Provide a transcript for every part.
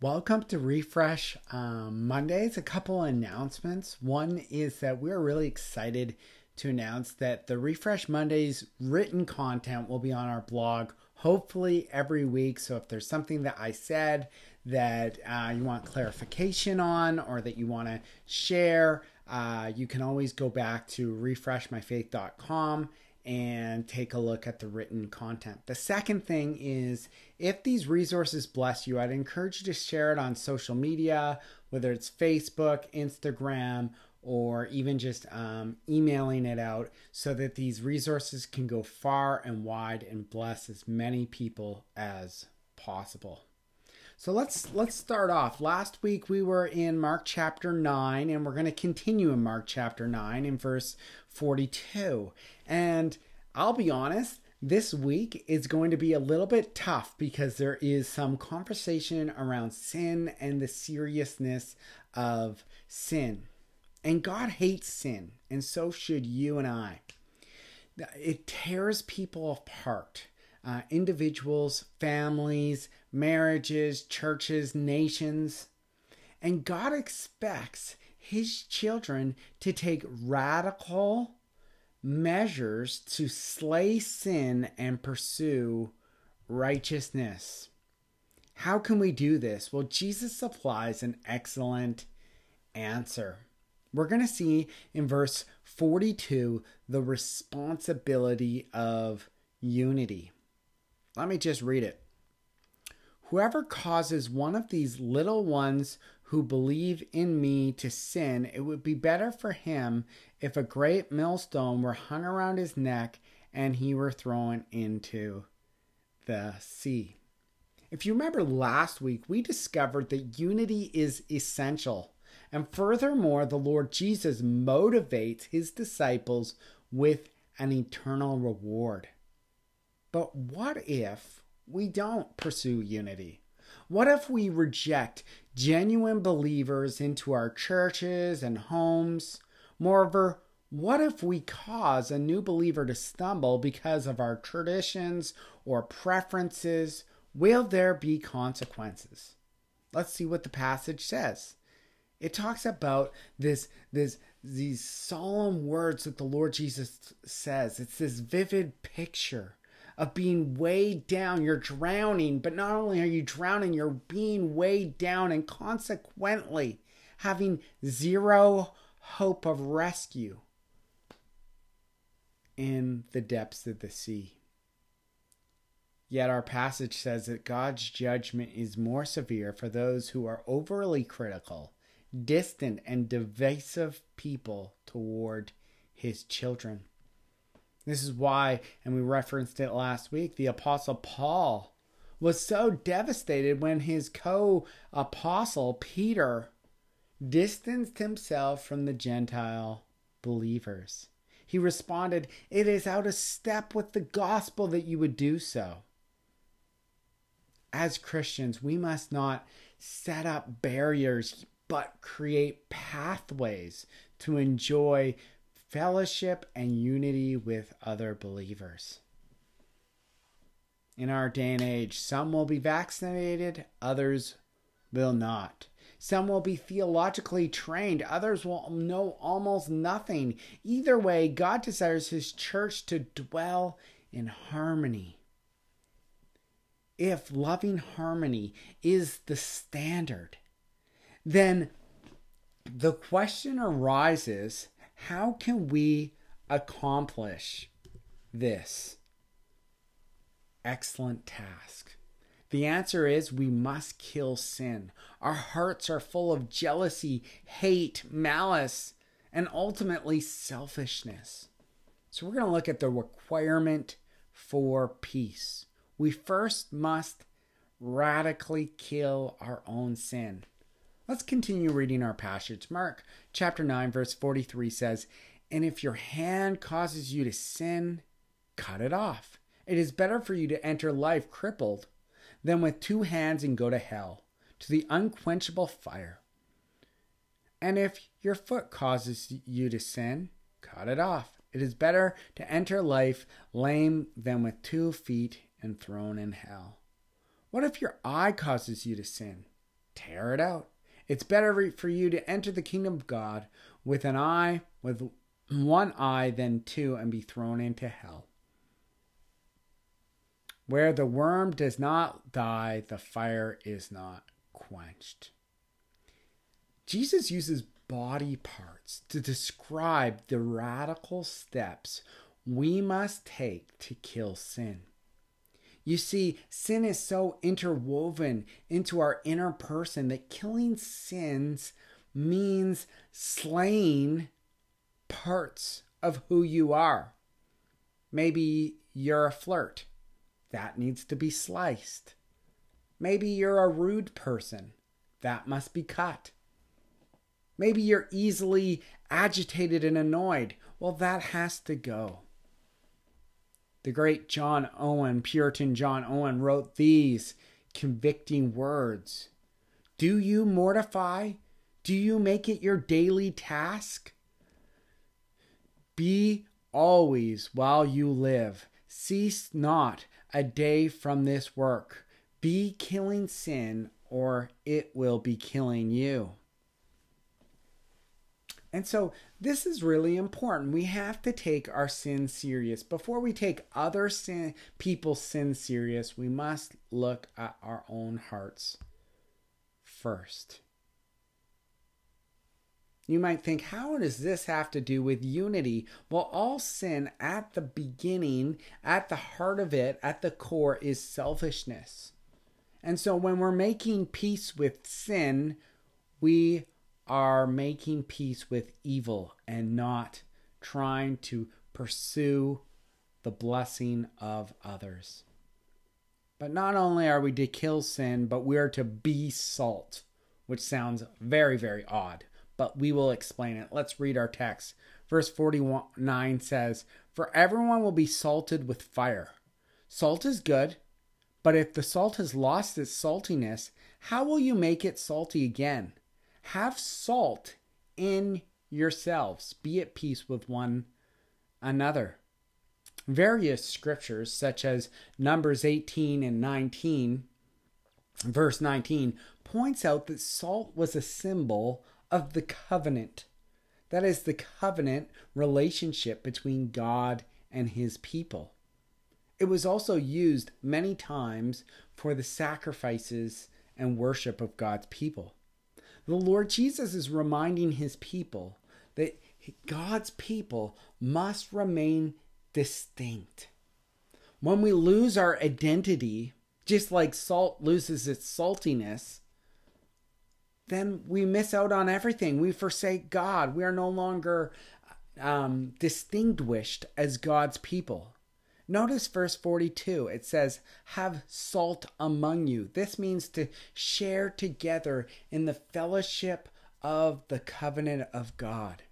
Welcome to Refresh um, Mondays. A couple announcements. One is that we're really excited to announce that the Refresh Mondays written content will be on our blog hopefully every week. So if there's something that I said that uh, you want clarification on or that you want to share, uh, you can always go back to refreshmyfaith.com and take a look at the written content. The second thing is if these resources bless you, I'd encourage you to share it on social media, whether it's Facebook, Instagram, or even just um, emailing it out so that these resources can go far and wide and bless as many people as possible. So let's let's start off. Last week we were in Mark chapter 9 and we're going to continue in Mark chapter 9 in verse 42. And I'll be honest, this week is going to be a little bit tough because there is some conversation around sin and the seriousness of sin. And God hates sin, and so should you and I. It tears people apart uh, individuals, families, marriages, churches, nations. And God expects his children to take radical measures to slay sin and pursue righteousness. How can we do this? Well, Jesus supplies an excellent answer. We're going to see in verse 42 the responsibility of unity. Let me just read it. Whoever causes one of these little ones who believe in me to sin, it would be better for him if a great millstone were hung around his neck and he were thrown into the sea. If you remember last week, we discovered that unity is essential. And furthermore, the Lord Jesus motivates his disciples with an eternal reward. But what if we don't pursue unity? What if we reject genuine believers into our churches and homes? Moreover, what if we cause a new believer to stumble because of our traditions or preferences? Will there be consequences? Let's see what the passage says. It talks about this this these solemn words that the Lord Jesus says. It's this vivid picture of being weighed down. You're drowning, but not only are you drowning, you're being weighed down and consequently having zero hope of rescue in the depths of the sea. Yet our passage says that God's judgment is more severe for those who are overly critical, distant, and divisive people toward his children. This is why, and we referenced it last week, the Apostle Paul was so devastated when his co apostle, Peter, distanced himself from the Gentile believers. He responded, It is out of step with the gospel that you would do so. As Christians, we must not set up barriers, but create pathways to enjoy fellowship and unity with other believers. In our day and age, some will be vaccinated, others will not. Some will be theologically trained, others will know almost nothing. Either way, God desires His church to dwell in harmony. If loving harmony is the standard, then the question arises how can we accomplish this excellent task? The answer is we must kill sin. Our hearts are full of jealousy, hate, malice, and ultimately selfishness. So we're going to look at the requirement for peace. We first must radically kill our own sin. Let's continue reading our passage. Mark chapter 9, verse 43 says, And if your hand causes you to sin, cut it off. It is better for you to enter life crippled than with two hands and go to hell, to the unquenchable fire. And if your foot causes you to sin, cut it off. It is better to enter life lame than with two feet and thrown in hell. What if your eye causes you to sin? tear it out. It's better for you to enter the kingdom of God with an eye, with one eye, than two, and be thrown into hell. Where the worm does not die, the fire is not quenched. Jesus uses body parts to describe the radical steps we must take to kill sin. You see, sin is so interwoven into our inner person that killing sins means slaying parts of who you are. Maybe you're a flirt. That needs to be sliced. Maybe you're a rude person. That must be cut. Maybe you're easily agitated and annoyed. Well, that has to go. The great John Owen, Puritan John Owen, wrote these convicting words Do you mortify? Do you make it your daily task? Be always while you live. Cease not a day from this work. Be killing sin, or it will be killing you. And so this is really important. We have to take our sin serious. Before we take other sin people's sin serious, we must look at our own hearts first. You might think, how does this have to do with unity? Well, all sin at the beginning, at the heart of it, at the core, is selfishness. And so when we're making peace with sin, we are making peace with evil and not trying to pursue the blessing of others. But not only are we to kill sin, but we are to be salt, which sounds very, very odd, but we will explain it. Let's read our text. Verse 49 says, For everyone will be salted with fire. Salt is good, but if the salt has lost its saltiness, how will you make it salty again? Have salt in yourselves. Be at peace with one another. Various scriptures, such as Numbers 18 and 19, verse 19, points out that salt was a symbol of the covenant. That is the covenant relationship between God and his people. It was also used many times for the sacrifices and worship of God's people. The Lord Jesus is reminding his people that God's people must remain distinct. When we lose our identity, just like salt loses its saltiness, then we miss out on everything. We forsake God. We are no longer um, distinguished as God's people. Notice verse 42. It says, Have salt among you. This means to share together in the fellowship of the covenant of God.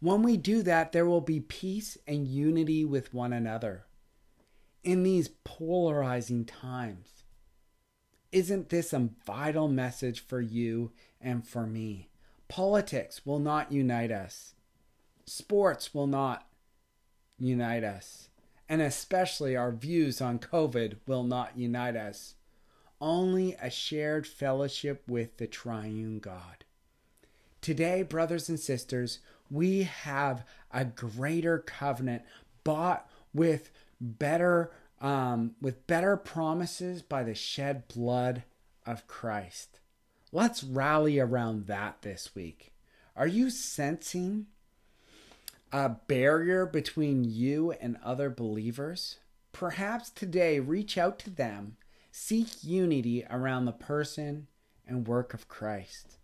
When we do that, there will be peace and unity with one another. In these polarizing times, isn't this a vital message for you and for me? Politics will not unite us. Sports will not unite us and especially our views on COVID will not unite us. Only a shared fellowship with the triune God. Today, brothers and sisters, we have a greater covenant bought with better um, with better promises by the shed blood of Christ. Let's rally around that this week. Are you sensing a barrier between you and other believers? Perhaps today reach out to them, seek unity around the person and work of Christ.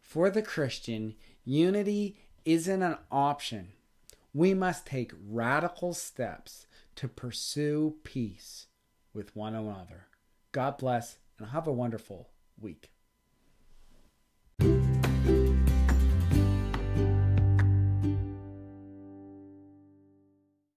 For the Christian, unity isn't an option. We must take radical steps to pursue peace with one another. God bless and have a wonderful week.